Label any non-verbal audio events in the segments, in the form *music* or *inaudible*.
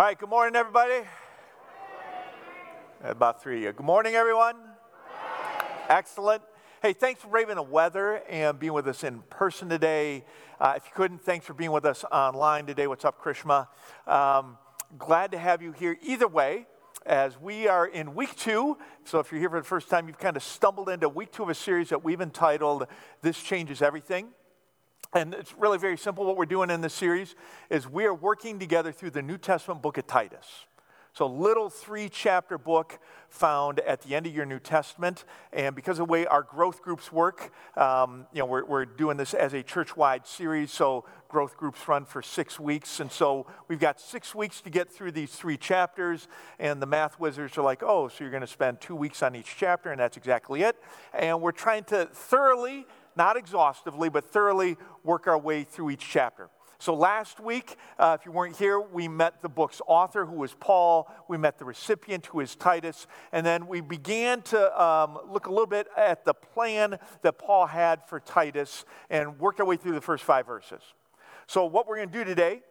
All right, good morning, everybody. About three of you. Good morning, everyone. Excellent. Hey, thanks for braving the weather and being with us in person today. Uh, if you couldn't, thanks for being with us online today. What's up, Krishma? Um, glad to have you here. Either way, as we are in week two, so if you're here for the first time, you've kind of stumbled into week two of a series that we've entitled This Changes Everything. And it's really very simple. What we're doing in this series is we are working together through the New Testament book of Titus. So, little three chapter book found at the end of your New Testament. And because of the way our growth groups work, um, you know, we're, we're doing this as a church wide series. So, growth groups run for six weeks. And so, we've got six weeks to get through these three chapters. And the math wizards are like, oh, so you're going to spend two weeks on each chapter. And that's exactly it. And we're trying to thoroughly not exhaustively, but thoroughly work our way through each chapter. So last week, uh, if you weren't here, we met the book's author, who was Paul. We met the recipient, who is Titus. And then we began to um, look a little bit at the plan that Paul had for Titus and worked our way through the first five verses. So, what we're going to do today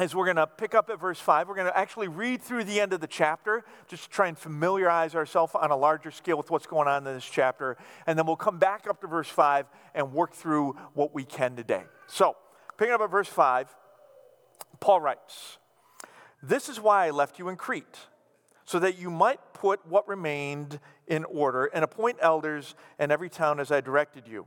is we're going to pick up at verse 5. We're going to actually read through the end of the chapter, just to try and familiarize ourselves on a larger scale with what's going on in this chapter. And then we'll come back up to verse 5 and work through what we can today. So, picking up at verse 5, Paul writes This is why I left you in Crete, so that you might put what remained in order and appoint elders in every town as I directed you.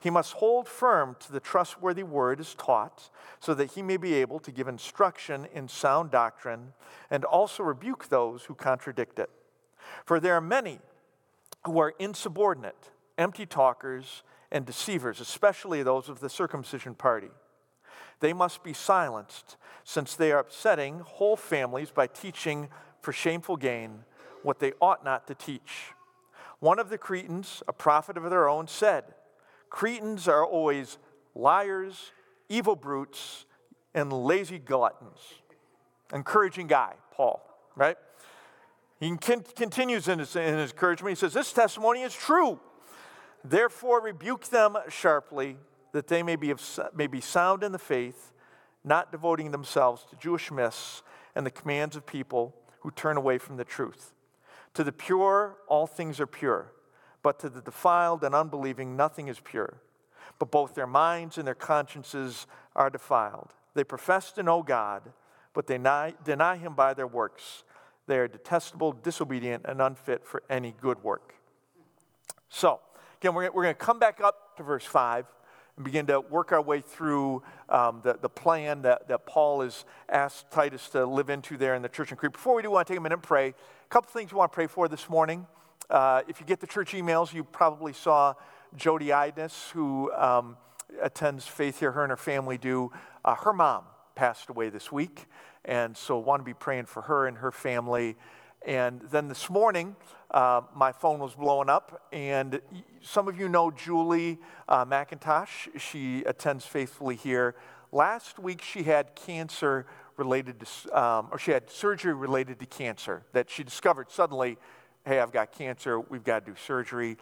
He must hold firm to the trustworthy word as taught, so that he may be able to give instruction in sound doctrine and also rebuke those who contradict it. For there are many who are insubordinate, empty talkers, and deceivers, especially those of the circumcision party. They must be silenced, since they are upsetting whole families by teaching for shameful gain what they ought not to teach. One of the Cretans, a prophet of their own, said, Cretans are always liars, evil brutes, and lazy gluttons. Encouraging guy, Paul, right? He continues in his, in his encouragement. He says, This testimony is true. Therefore, rebuke them sharply, that they may be, of, may be sound in the faith, not devoting themselves to Jewish myths and the commands of people who turn away from the truth. To the pure, all things are pure but to the defiled and unbelieving, nothing is pure. But both their minds and their consciences are defiled. They profess to know God, but they deny, deny Him by their works. They are detestable, disobedient, and unfit for any good work. So, again, we're, we're going to come back up to verse 5 and begin to work our way through um, the, the plan that, that Paul has asked Titus to live into there in the church in Crete. Before we do, I want to take a minute and pray. A couple things we want to pray for this morning. Uh, if you get the church emails, you probably saw Jody Idness, who um, attends Faith here, her and her family do. Uh, her mom passed away this week, and so want to be praying for her and her family. And then this morning, uh, my phone was blowing up, and some of you know Julie uh, McIntosh. She attends faithfully here. Last week, she had cancer related to, um, or she had surgery related to cancer that she discovered suddenly hey, I've got cancer, we've got to do surgery.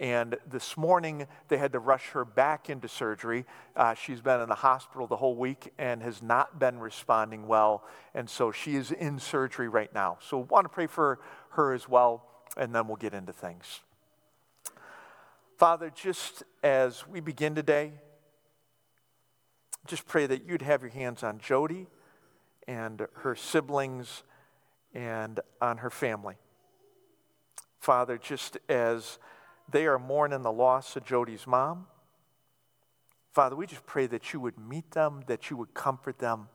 And this morning, they had to rush her back into surgery. Uh, she's been in the hospital the whole week and has not been responding well. And so she is in surgery right now. So, want to pray for her as well, and then we'll get into things. Father, just as we begin today, just pray that you'd have your hands on Jody and her siblings and on her family. Father, just as they are mourning the loss of Jody's mom, Father, we just pray that you would meet them, that you would comfort them,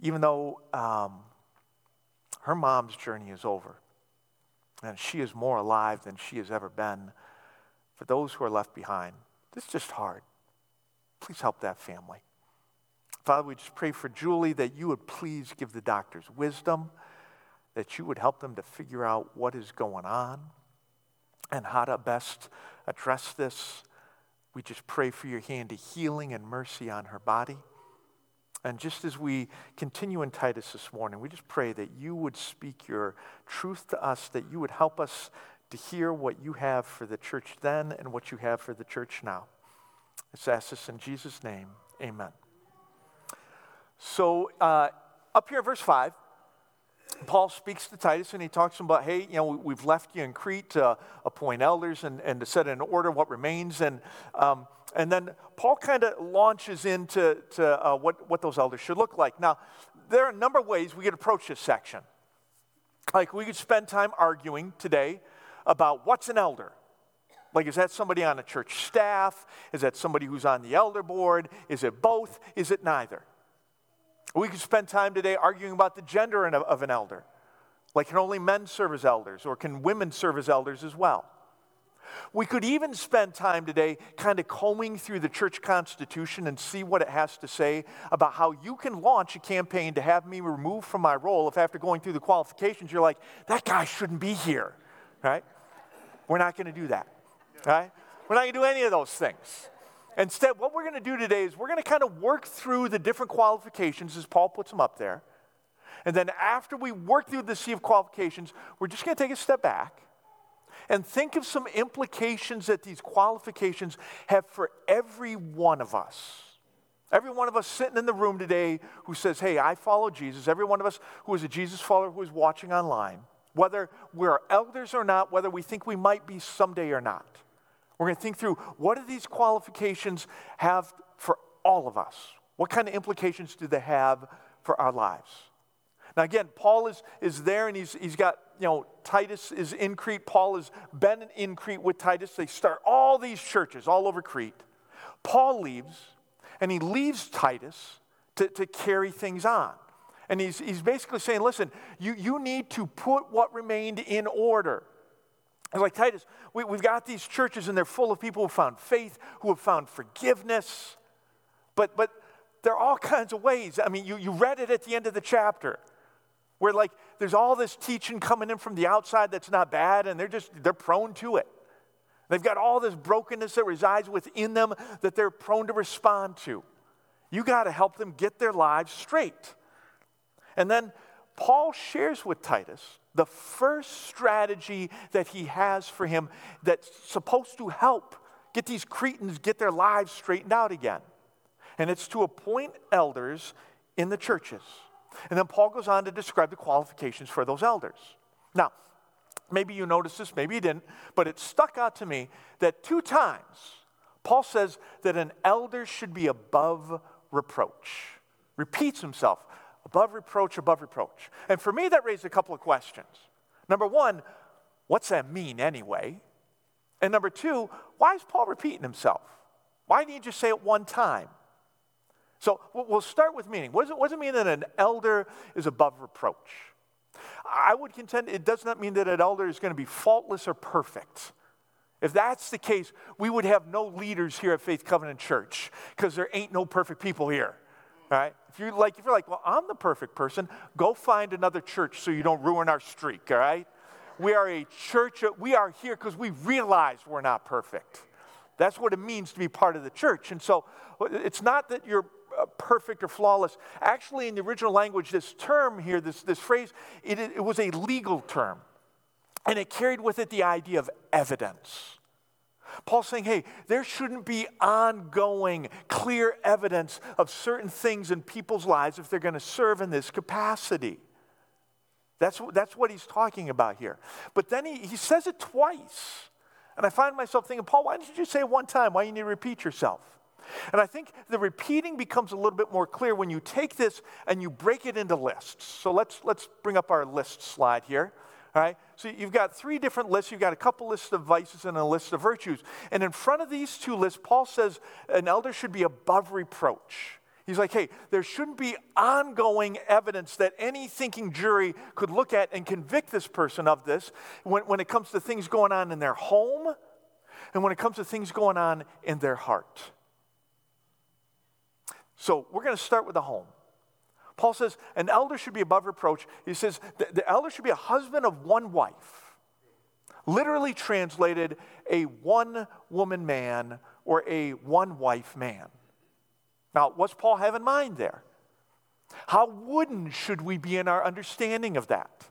even though um, her mom's journey is over and she is more alive than she has ever been. For those who are left behind, this is just hard. Please help that family. Father, we just pray for Julie that you would please give the doctors wisdom that you would help them to figure out what is going on and how to best address this. We just pray for your hand of healing and mercy on her body. And just as we continue in Titus this morning, we just pray that you would speak your truth to us, that you would help us to hear what you have for the church then and what you have for the church now. Let's ask this in Jesus' name. Amen. So, uh, up here, verse 5, Paul speaks to Titus and he talks about, hey, you know, we've left you in Crete to appoint elders and, and to set in order what remains. And, um, and then Paul kind of launches into to, uh, what, what those elders should look like. Now, there are a number of ways we could approach this section. Like, we could spend time arguing today about what's an elder. Like, is that somebody on a church staff? Is that somebody who's on the elder board? Is it both? Is it neither? We could spend time today arguing about the gender of an elder. Like, can only men serve as elders, or can women serve as elders as well? We could even spend time today kind of combing through the church constitution and see what it has to say about how you can launch a campaign to have me removed from my role if after going through the qualifications you're like, that guy shouldn't be here, right? We're not going to do that, right? We're not going to do any of those things. Instead, what we're going to do today is we're going to kind of work through the different qualifications as Paul puts them up there. And then after we work through the sea of qualifications, we're just going to take a step back and think of some implications that these qualifications have for every one of us. Every one of us sitting in the room today who says, Hey, I follow Jesus. Every one of us who is a Jesus follower who is watching online, whether we're elders or not, whether we think we might be someday or not. We're going to think through what do these qualifications have for all of us? What kind of implications do they have for our lives? Now, again, Paul is, is there and he's, he's got, you know, Titus is in Crete. Paul has been in Crete with Titus. They start all these churches all over Crete. Paul leaves and he leaves Titus to, to carry things on. And he's, he's basically saying, listen, you, you need to put what remained in order. Like Titus, we, we've got these churches and they're full of people who found faith, who have found forgiveness. But, but there are all kinds of ways. I mean, you, you read it at the end of the chapter where like there's all this teaching coming in from the outside that's not bad and they're just they're prone to it they've got all this brokenness that resides within them that they're prone to respond to you got to help them get their lives straight and then paul shares with titus the first strategy that he has for him that's supposed to help get these Cretans get their lives straightened out again. And it's to appoint elders in the churches. And then Paul goes on to describe the qualifications for those elders. Now, maybe you noticed this, maybe you didn't, but it stuck out to me that two times Paul says that an elder should be above reproach. Repeats himself above reproach, above reproach. And for me, that raised a couple of questions. Number one, what's that mean anyway? And number two, why is Paul repeating himself? Why didn't just say it one time? So we'll start with meaning. What does, it, what does it mean that an elder is above reproach? I would contend it does not mean that an elder is going to be faultless or perfect. If that's the case, we would have no leaders here at Faith Covenant Church because there ain't no perfect people here. Right? If you're like, if you're like, well, I'm the perfect person, go find another church so you don't ruin our streak. All right? We are a church. We are here because we realize we're not perfect. That's what it means to be part of the church. And so, it's not that you're uh, perfect or flawless. Actually, in the original language, this term here, this, this phrase, it, it was a legal term. And it carried with it the idea of evidence. Paul's saying, hey, there shouldn't be ongoing, clear evidence of certain things in people's lives if they're going to serve in this capacity. That's, that's what he's talking about here. But then he, he says it twice. And I find myself thinking, Paul, why didn't you say it one time? Why do you need to repeat yourself? And I think the repeating becomes a little bit more clear when you take this and you break it into lists. So let's, let's bring up our list slide here. Right? So you've got three different lists. You've got a couple lists of vices and a list of virtues. And in front of these two lists, Paul says an elder should be above reproach. He's like, hey, there shouldn't be ongoing evidence that any thinking jury could look at and convict this person of this when, when it comes to things going on in their home and when it comes to things going on in their heart. So we're going to start with the home. Paul says an elder should be above reproach. He says the, the elder should be a husband of one wife. Literally translated, a one woman man or a one wife man. Now, what's Paul have in mind there? How wooden should we be in our understanding of that?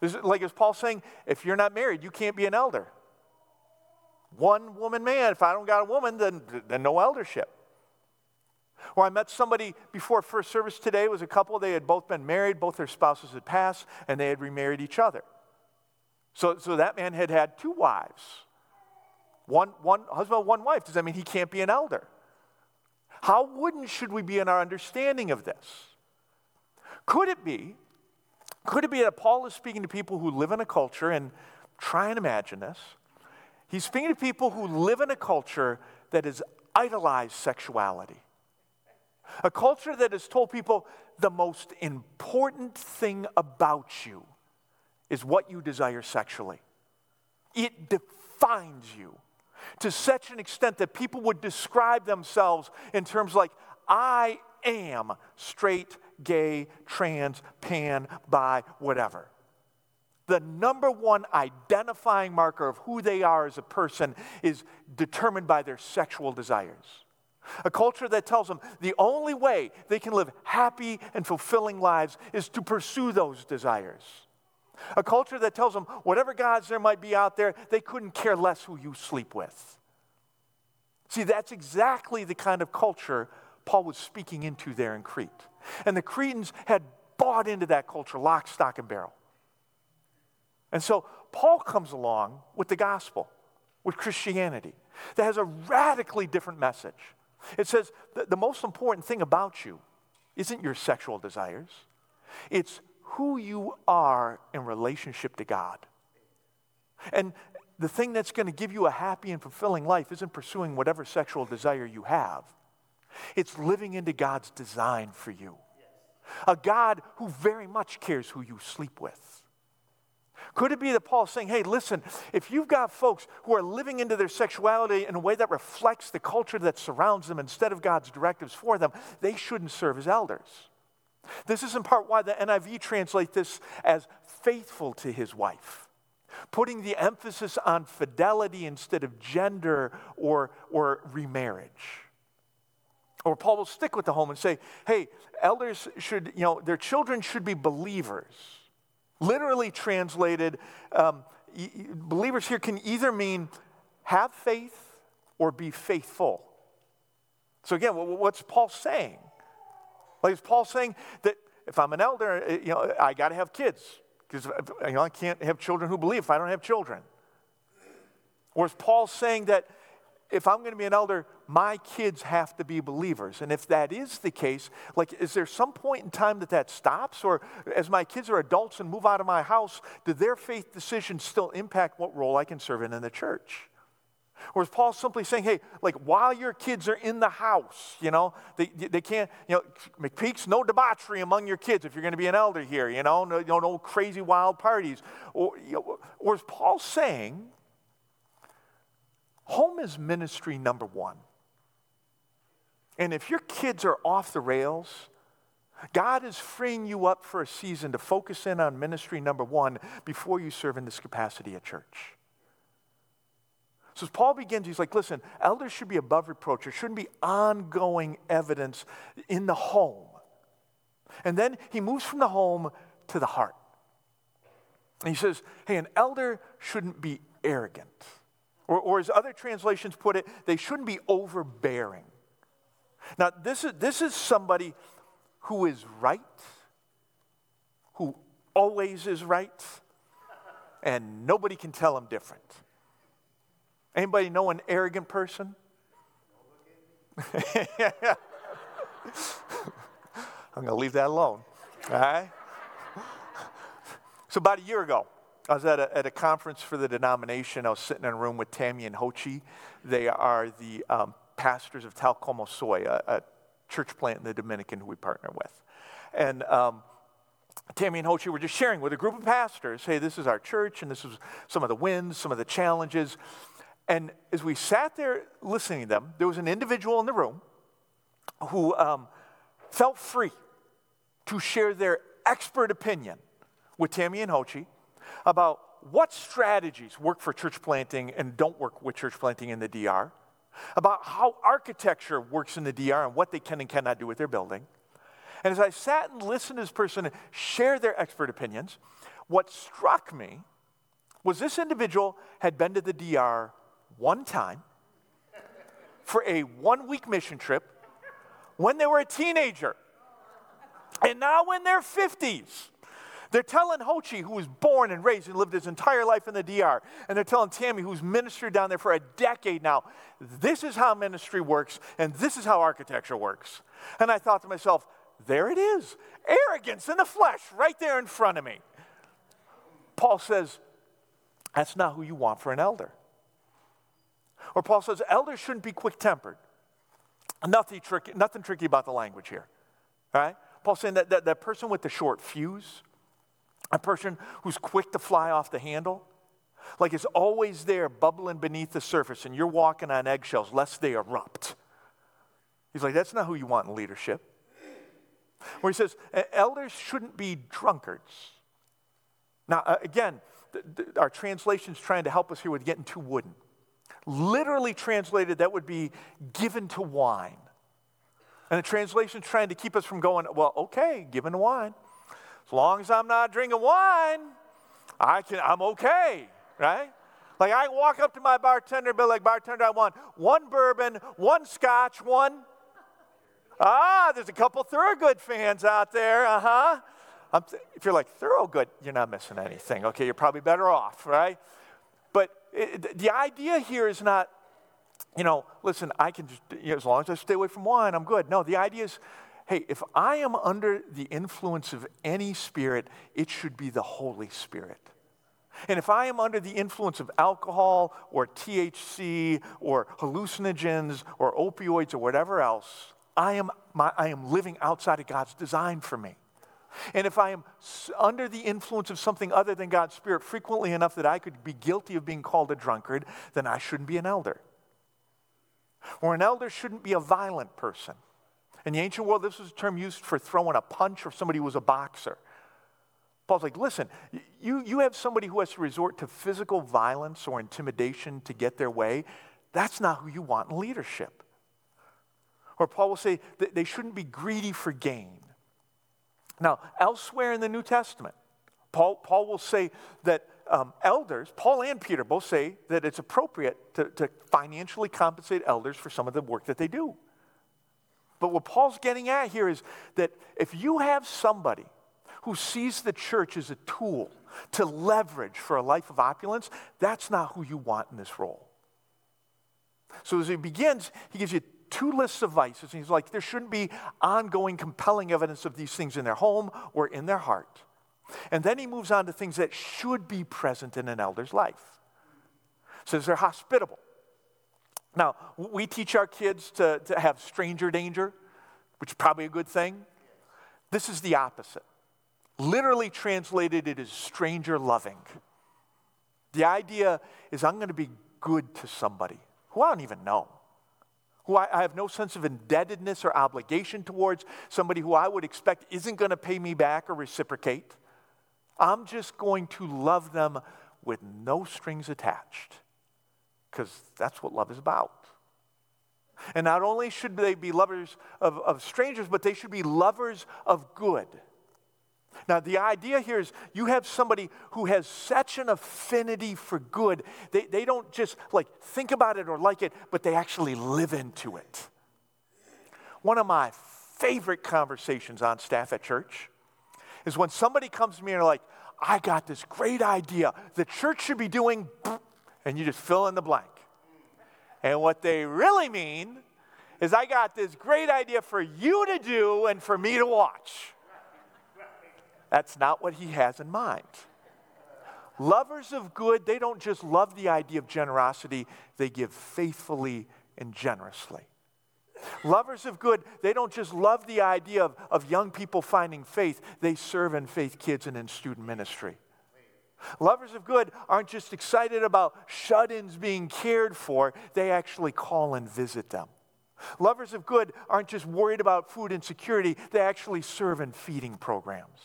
Is like is Paul saying, if you're not married, you can't be an elder? One woman man. If I don't got a woman, then, then no eldership. Or I met somebody before first service today, it was a couple, they had both been married, both their spouses had passed, and they had remarried each other. So, so that man had had two wives. One, one husband, one wife. Does that mean he can't be an elder? How wooden should we be in our understanding of this? Could it be, could it be that Paul is speaking to people who live in a culture, and try and imagine this, he's speaking to people who live in a culture that has idolized sexuality. A culture that has told people the most important thing about you is what you desire sexually. It defines you to such an extent that people would describe themselves in terms like, I am straight, gay, trans, pan, bi, whatever. The number one identifying marker of who they are as a person is determined by their sexual desires. A culture that tells them the only way they can live happy and fulfilling lives is to pursue those desires. A culture that tells them whatever gods there might be out there, they couldn't care less who you sleep with. See, that's exactly the kind of culture Paul was speaking into there in Crete. And the Cretans had bought into that culture, lock, stock, and barrel. And so Paul comes along with the gospel, with Christianity, that has a radically different message. It says the, most important thing about you isn't your sexual desires, it's who you are in relationship to God. And the thing that's going to give you a happy and fulfilling life isn't pursuing whatever sexual desire you have, it's living into God's design for you. A God who very much cares who you sleep with. Could it be that Paul's saying, hey, listen, if you've got folks who are living into their sexuality in a way that reflects the culture that surrounds them instead of God's directives for them, they shouldn't serve as elders. This is in part why the NIV translates this as faithful to his wife, putting the emphasis on fidelity instead of gender or, or remarriage. Or Paul will stick with the home and say, hey, elders should, you know, their children should be believers. Literally translated, um, believers here can either mean have faith or be faithful. So, again, what's Paul saying? Like, is Paul saying that if I'm an elder, uh, you know, I got to have kids because you know, I can't have children who believe if I don't have children? Or is Paul saying that if I'm going to be an elder, my kids have to be believers. And if that is the case, like, is there some point in time that that stops? Or as my kids are adults and move out of my house, do their faith decisions still impact what role I can serve in in the church? Or is Paul simply saying, hey, like while your kids are in the house, you know, they, they can't, you know, McPeaks, no debauchery among your kids if you're going to be an elder here, you know, no, no crazy wild parties. Or, you know, or is Paul saying, home is ministry number one? And if your kids are off the rails, God is freeing you up for a season to focus in on ministry number one before you serve in this capacity at church. So as Paul begins, he's like, listen, elders should be above reproach. There shouldn't be ongoing evidence in the home. And then he moves from the home to the heart. And he says, hey, an elder shouldn't be arrogant. Or, or as other translations put it, they shouldn't be overbearing. Now, this is, this is somebody who is right, who always is right, and nobody can tell him different. Anybody know an arrogant person? *laughs* I'm going to leave that alone. All right? So, about a year ago, I was at a, at a conference for the denomination. I was sitting in a room with Tammy and Hochi. They are the um, pastors of Tal Como Soy, a, a, church plant in the Dominican who we partner with. And um, Tammy and Hochi were just sharing with a group of pastors hey, this is our church, and this is some of the wins, some of the challenges. And as we sat there listening to them, there was an individual in the room who um, felt free. to share their expert opinion with Tammy and Hochi about what strategies work for church planting and don't work with church planting in the DR, about how architecture works in the DR and what they can and cannot do with their building. And as I sat and listened to this person share their expert opinions, what struck me was this individual had been to the DR one time for a one week mission trip when they were a teenager. And now in their 50s, they're telling Hochi, who was born and raised and lived his entire life in the DR, and they're telling Tammy, who's ministered down there for a decade now, this is how ministry works, and this is how architecture works. And I thought to myself, there it is arrogance in the flesh, right there in front of me. Paul says, that's not who you want for an elder. Or Paul says, elders shouldn't be quick tempered. Nothing tricky, nothing tricky about the language here. All right? Paul's saying that, that that person with the short fuse, a person who's quick to fly off the handle, like is always there bubbling beneath the surface and you're walking on eggshells lest they erupt. He's like, that's not who you want in leadership. Where he says, elders shouldn't be drunkards. Now, uh, again, our translation's trying to help us here with getting too wooden. Literally translated, that would be given to wine. And the translation's trying to keep us from going, well, okay, given to wine. As long as I'm not drinking wine, I can, I'm okay, right? Like I walk up to my bartender, be like, bartender, I want one bourbon, one scotch, one. Ah, there's a couple Thorogood fans out there, uh huh. if you're like Thorogood, you're not missing anything. Okay, you're probably better off, right? But it, the idea here is not, you know, listen, I can just, you know, as long as I stay away from wine, I'm good. No, the idea is, hey, if I am under the influence of any spirit, it should be the Holy Spirit. And if I am under the influence of alcohol or THC or hallucinogens or opioids or whatever else, I am, my, I am living outside of God's design for me. And if I am under the influence of something other than God's Spirit frequently enough that I could be guilty of being called a drunkard, then I shouldn't be an elder. Or an elder shouldn't be a violent person. In the ancient world, this was a term used for throwing a punch or somebody who was a boxer. Paul's like, listen, you, you have somebody who has to resort to physical violence or intimidation to get their way. That's not who you want in leadership. Or Paul will say that they shouldn't be greedy for gain. Now, elsewhere in the New Testament, Paul, Paul will say that um, elders, Paul and Peter both say that it's appropriate to, to financially compensate elders for some of the work that they do. But what Paul's getting at here is that if you have somebody who sees the church as a tool to leverage for a life of opulence, that's not who you want in this role. So as he begins, he gives you two lists of vices. And he's like, there shouldn't be ongoing, compelling evidence of these things in their home or in their heart. And then he moves on to things that should be present in an elder's life. Says they're hospitable. Now, we teach our kids to, to have stranger danger, which is probably a good thing. This is the opposite. Literally translated, it is stranger loving. The idea is I'm going to be good to somebody who I don't even know who I, I have no sense of indebtedness or obligation towards, somebody who I would expect isn't going to pay me back or reciprocate. I'm just going to love them with no strings attached because that's what love is about. And not only should they be lovers of, of strangers, but they should be lovers of good. Now, the idea here is you have somebody who has such an affinity for good. They, they don't just like think about it or like it, but they actually live into it. One of my favorite conversations on staff at church is when somebody comes to me and they're like, I got this great idea. The church should be doing, and you just fill in the blank. And what they really mean is, I got this great idea for you to do and for me to watch. That's not what he has in mind. Lovers of good, they don't just love the idea of generosity, they give faithfully and generously. Lovers of good, they don't just love the idea of, of young people finding faith, they serve in faith kids and in student ministry. Lovers of good aren't just excited about shut ins being cared for, they actually call and visit them. Lovers of good aren't just worried about food insecurity, they actually serve in feeding programs.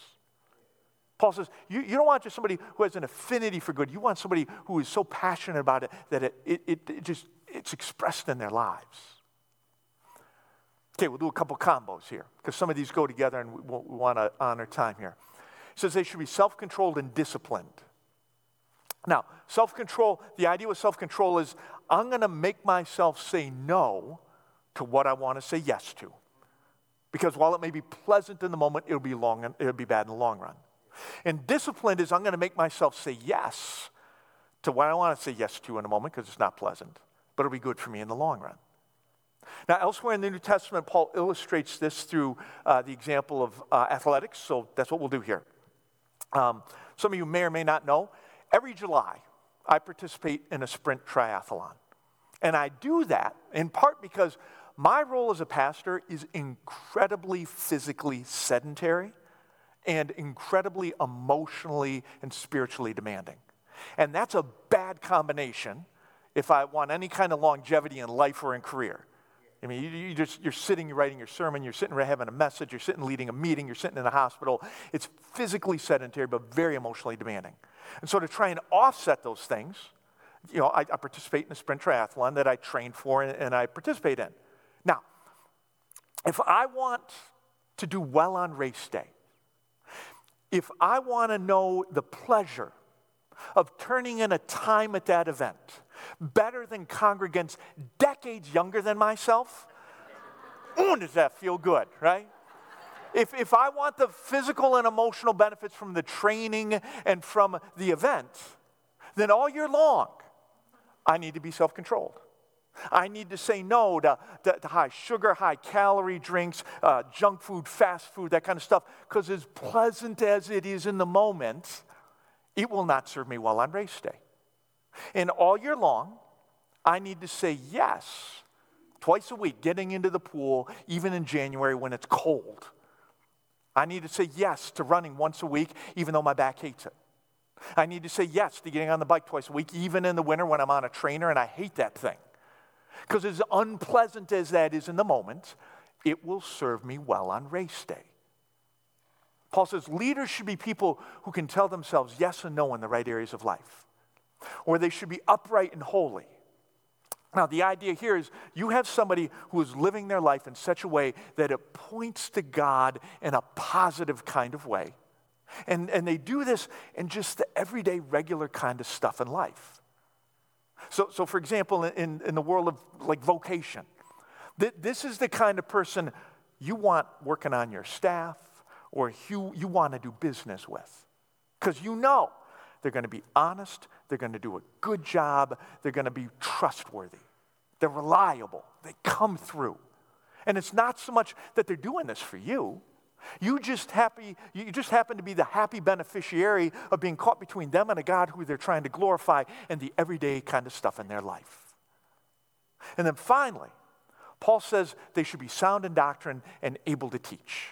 Paul says, you, you don't want just somebody who has an affinity for good. You want somebody who is so passionate about it that it, it, it, it just, it's expressed in their lives. Okay, we'll do a couple combos here because some of these go together and we, we want to honor time here. Says they should be self controlled and disciplined. Now, self control, the idea with self control is I'm going to make myself say no to what I want to say yes to. Because while it may be pleasant in the moment, it'll be, long, it'll be bad in the long run. And disciplined is I'm going to make myself say yes to what I want to say yes to in a moment because it's not pleasant, but it'll be good for me in the long run. Now, elsewhere in the New Testament, Paul illustrates this through uh, the example of uh, athletics, so that's what we'll do here. Um, some of you may or may not know, every July, I participate in a sprint triathlon. And I do that in part because my role as a pastor is incredibly physically sedentary and incredibly emotionally and spiritually demanding. And that's a bad combination if I want any kind of longevity in life or in career. I mean, you, you just, you're sitting, you're writing your sermon, you're sitting having a message, you're sitting leading a meeting, you're sitting in a hospital. It's physically sedentary, but very emotionally demanding. And so to try and offset those things, you know, I, I participate in a sprint triathlon that I trained for and, and I participate in. Now, if I want to do well on race day, if I want to know the pleasure of turning in a time at that event better than congregants decades younger than myself, Ooh, does that feel good, right? If, if I want the physical and emotional benefits from the training and from the event, then all year long, I need to be self controlled. I need to say no to, to, to high sugar, high calorie drinks, uh, junk food, fast food, that kind of stuff, because as pleasant as it is in the moment, it will not serve me well on race day. And all year long, I need to say yes twice a week, getting into the pool, even in January when it's cold. I need to say yes to running once a week, even though my back hates it. I need to say yes to getting on the bike twice a week, even in the winter when I'm on a trainer and I hate that thing. Because as unpleasant as that is in the moment, it will serve me well on race day. Paul says leaders should be people who can tell themselves yes and no in the right areas of life, or they should be upright and holy. Now, the idea here is you have somebody who is living their life in such a way that it points to God in a positive kind of way. And, and they do this in just the everyday, regular kind of stuff in life. So, so for example, in, in the world of like vocation, th- this is the kind of person you want working on your staff or you, you want to do business with. Because you know they're going to be honest, they're going to do a good job, they're going to be trustworthy, they're reliable, they come through. And it's not so much that they're doing this for you. You just happy, you just happen to be the happy beneficiary of being caught between them and a God who they're trying to glorify and the everyday kind of stuff in their life. And then finally, Paul says they should be sound in doctrine and able to teach.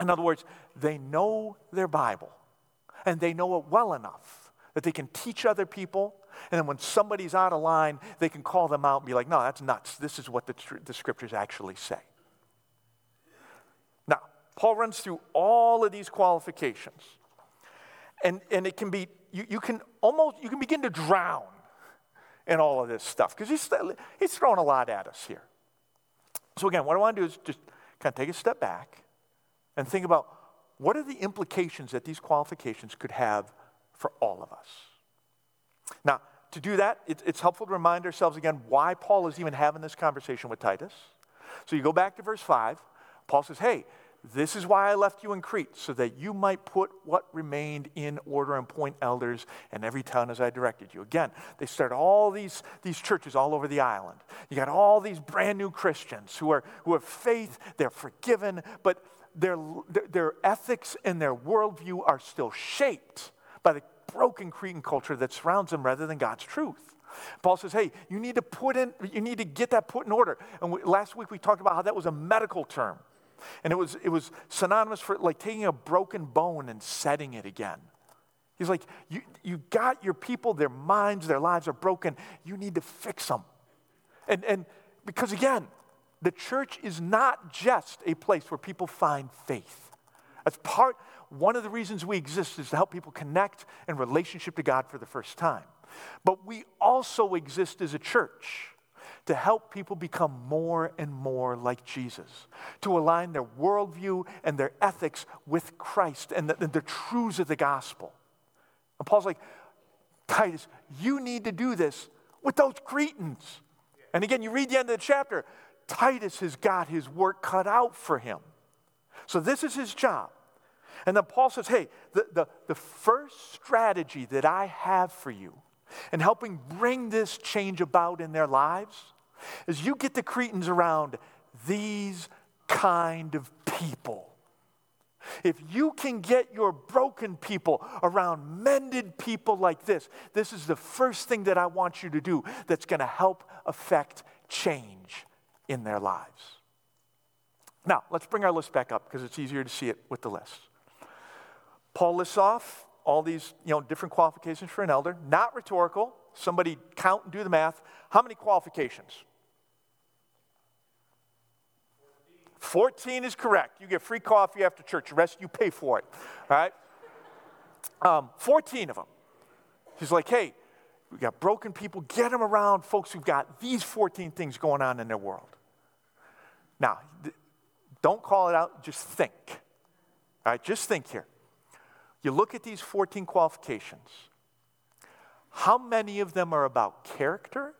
In other words, they know their Bible and they know it well enough that they can teach other people. And then when somebody's out of line, they can call them out and be like, no, that's nuts. This is what the, the scriptures actually say. Now, Paul runs through all of these qualifications. And, and it can be, you, you can almost, you can begin to drown in all of this stuff because he's, he's throwing a lot at us here. So, again, what I want to do is just kind of take a step back and think about what are the implications that these qualifications could have for all of us. Now, to do that, it, it's helpful to remind ourselves again why Paul is even having this conversation with Titus. So you go back to verse 5. Paul says, Hey, this is why I left you in Crete, so that you might put what remained in order and appoint elders in every town as I directed you. Again, they start all these, these churches all over the island. You got all these brand new Christians who, are, who have faith, they're forgiven, but their, their ethics and their worldview are still shaped by the broken Cretan culture that surrounds them rather than God's truth. Paul says, hey, you need to put in, you need to get that put in order. And we, last week we talked about how that was a medical term. And it was, it was synonymous for like taking a broken bone and setting it again. He's like, you, you got your people, their minds, their lives are broken. You need to fix them. And, and Because again, the church is not just a place where people find faith. That's part, one of the reasons we exist is to help people connect in relationship to God for the first time. But we also exist as a church to help people become more and more like Jesus, to align their worldview and their ethics with Christ and the, the truths of the gospel. And Paul's like, Titus, you need to do this with those Cretans. And again, you read the end of the chapter, Titus has got his work cut out for him. So this is his job. And then Paul says, hey, the, the, the first strategy that I have for you in helping bring this change about in their lives is you get the Cretans around these kind of people. If you can get your broken people around mended people like this, this is the first thing that I want you to do that's going to help affect change in their lives. Now, let's bring our list back up because it's easier to see it with the list. Paul lists off all these you know, different qualifications for an elder, not rhetorical. Somebody count and do the math. How many qualifications? 14 is correct. You get free coffee after church. The rest you pay for it. All right? Um, 14 of them. He's like, hey, we got broken people. Get them around folks who've got these 14 things going on in their world. Now, don't call it out, just think. All right, just think here. You look at these 14 qualifications. How many of them are about character?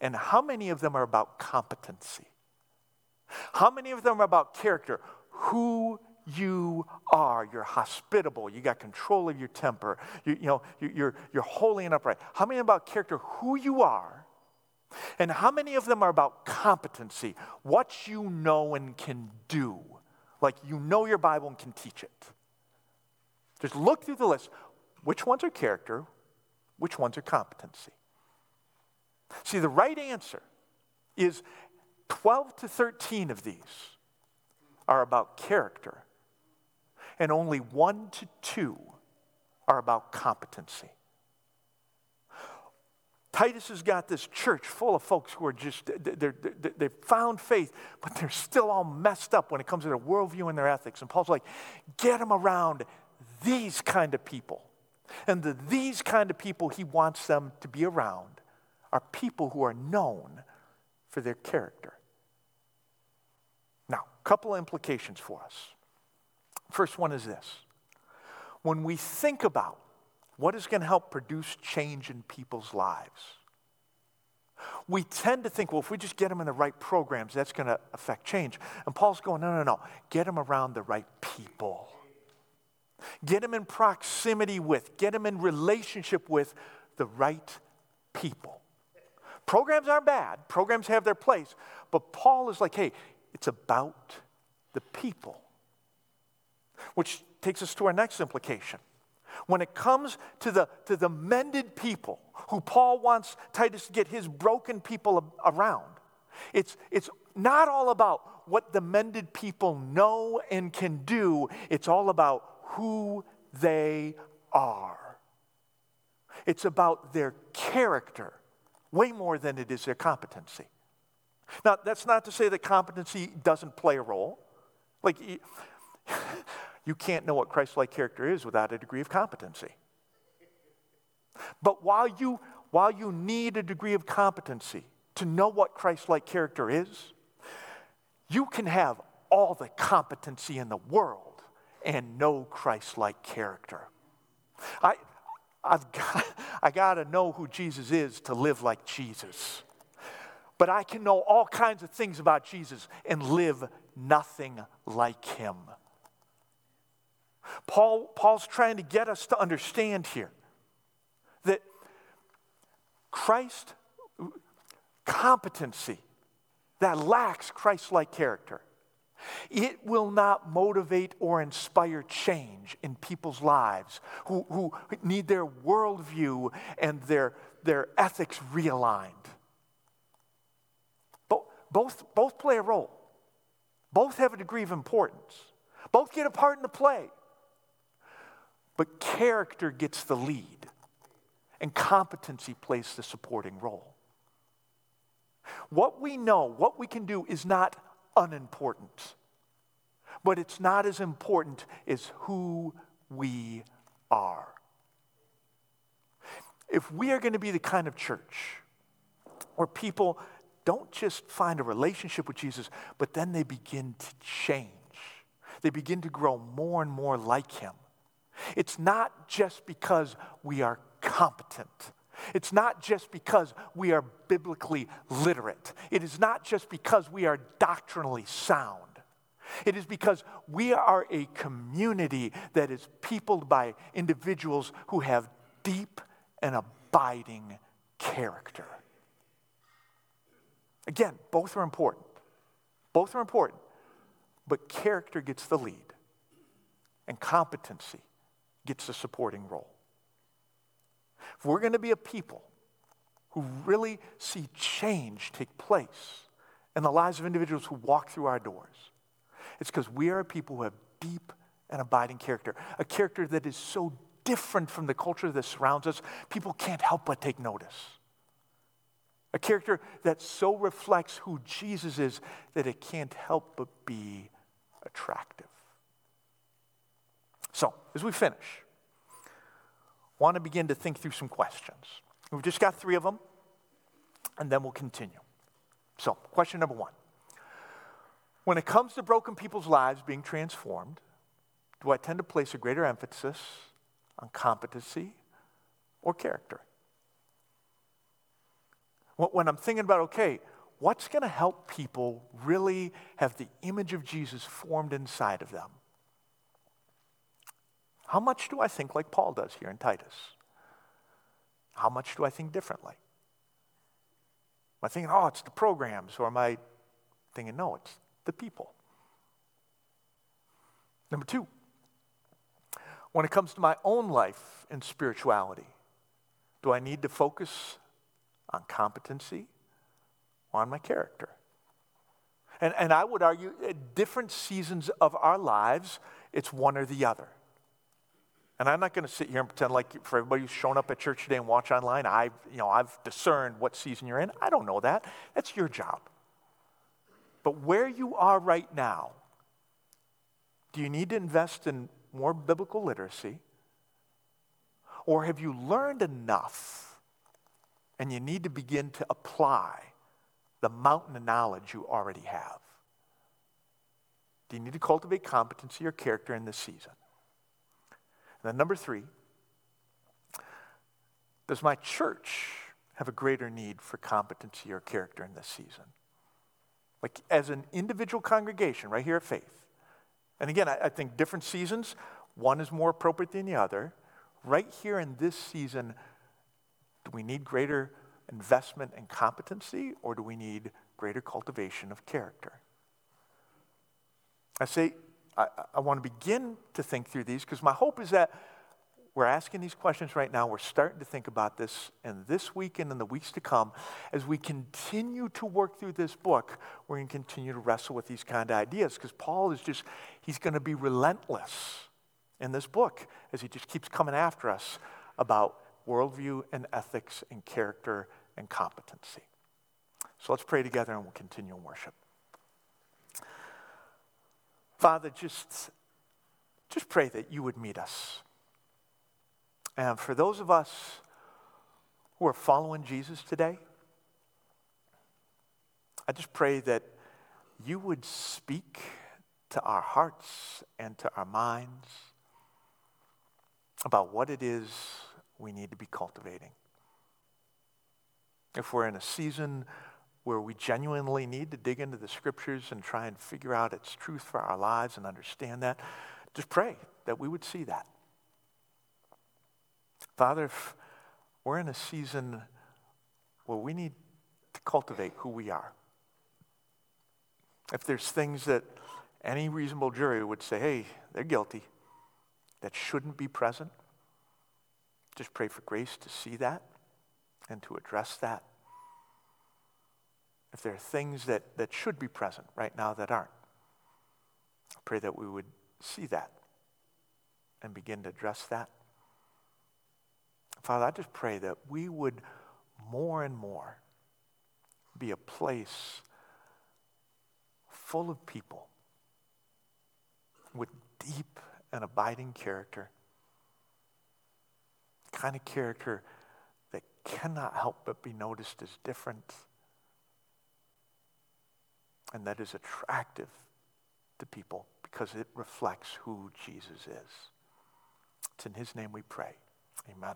And how many of them are about competency? How many of them are about character? Who you are. You're hospitable. You got control of your temper. You, you know, you're, you're holy and upright. How many about character? Who you are. And how many of them are about competency? What you know and can do. Like you know your Bible and can teach it. Just look through the list. Which ones are character? Which ones are competency? See, the right answer is 12 to 13 of these are about character, and only one to two are about competency. Titus has got this church full of folks who are just, they're, they're, they've found faith, but they're still all messed up when it comes to their worldview and their ethics. And Paul's like, get them around these kind of people. And the these kind of people he wants them to be around are people who are known for their character. Now, a couple of implications for us. First one is this when we think about what is going to help produce change in people's lives, we tend to think, well, if we just get them in the right programs, that's going to affect change. And Paul's going, no, no, no. Get them around the right people. Get them in proximity with, get them in relationship with the right people. Programs aren't bad, programs have their place. But Paul is like, hey, it's about the people. Which takes us to our next implication. When it comes to the, to the mended people who Paul wants Titus to get his broken people around, it's, it's not all about what the mended people know and can do, it's all about who they are. It's about their character way more than it is their competency. Now, that's not to say that competency doesn't play a role. Like, *laughs* you can't know what Christ like character is without a degree of competency. But while you, while you need a degree of competency to know what Christ like character is, you can have all the competency in the world and no Christ like character. I, I've got, *laughs* I got to know who Jesus is to live like Jesus. But I can know all kinds of things about Jesus and live nothing like him. Paul, Paul's trying to get us to understand here that Christ competency that lacks Christ like character, it will not motivate or inspire change in people's lives who, who need their worldview and their, their ethics realigned. Both, both play a role, both have a degree of importance, both get a part in the play. But character gets the lead, and competency plays the supporting role. What we know, what we can do, is not unimportant. But it's not as important as who we are. If we are going to be the kind of church where people don't just find a relationship with Jesus, but then they begin to change, they begin to grow more and more like Him. It's not just because we are competent. It's not just because we are biblically literate. It is not just because we are doctrinally sound. It is because we are a community that is peopled by individuals who have deep and abiding character. Again, both are important. Both are important. But character gets the lead, and competency gets the supporting role. If we're going to be a people who really see change take place in the lives of individuals who walk through our doors, it's because we are a people who have deep and abiding character, a character that is so different from the culture that surrounds us, people can't help but take notice. A character that so reflects who Jesus is that it can't help but be attractive. So, as we finish, want to begin to think through some questions. We've just got three of them, and then we'll continue. So, question number one When it comes to broken people's lives being transformed, do I tend to place a greater emphasis on competency or character? When I'm thinking about, okay, what's going to help people really have the image of Jesus formed inside of them? How much do I think like Paul does here in Titus? How much do I think differently? Am I thinking, oh, it's the programs, or am I thinking, no, it's the people? Number two, when it comes to my own life and spirituality, do I need to focus on competency or on my character? And, and I would argue at different seasons of our lives, it's one or the other. And I'm not going to sit here and pretend like for everybody who's shown up at church today and watch online, I, you know, I've discerned what season you're in. I don't know that. That's your job. But where you are right now, do you need to invest in more biblical literacy? Or have you learned enough and you need to begin to apply the mountain of knowledge you already have? Do you need to cultivate competency or character in this season? Then, number three, does my church have a greater need for competency or character in this season? Like, as an individual congregation right here at Faith, and again, I, I think different seasons, one is more appropriate than the other. Right here in this season, do we need greater investment and competency, or do we need greater cultivation of character? I say I, I want to begin to think through these because my hope is that we're asking these questions right now. We're starting to think about this, and this week and the weeks to come, as we continue to work through this book, we're going to continue to wrestle with these kind of ideas because Paul is just, he's going to be relentless in this book as he just keeps coming after us about worldview and ethics and character and competency. So let's pray together and we'll continue in worship. Father, just, just pray that you would meet us. And for those of us who are following Jesus today, I just pray that you would speak to our hearts and to our minds about what it is we need to be cultivating. If we're in a season where we genuinely need to dig into the scriptures and try and figure out its truth for our lives and understand that, just pray that we would see that. Father, if we're in a season where we need to cultivate who we are, if there's things that any reasonable jury would say, hey, they're guilty, that shouldn't be present, just pray for grace to see that and to address that if there are things that, that should be present right now that aren't. I pray that we would see that and begin to address that. Father, I just pray that we would more and more be a place full of people with deep and abiding character, kind of character that cannot help but be noticed as different and that is attractive to people because it reflects who Jesus is. It's in his name we pray. Amen.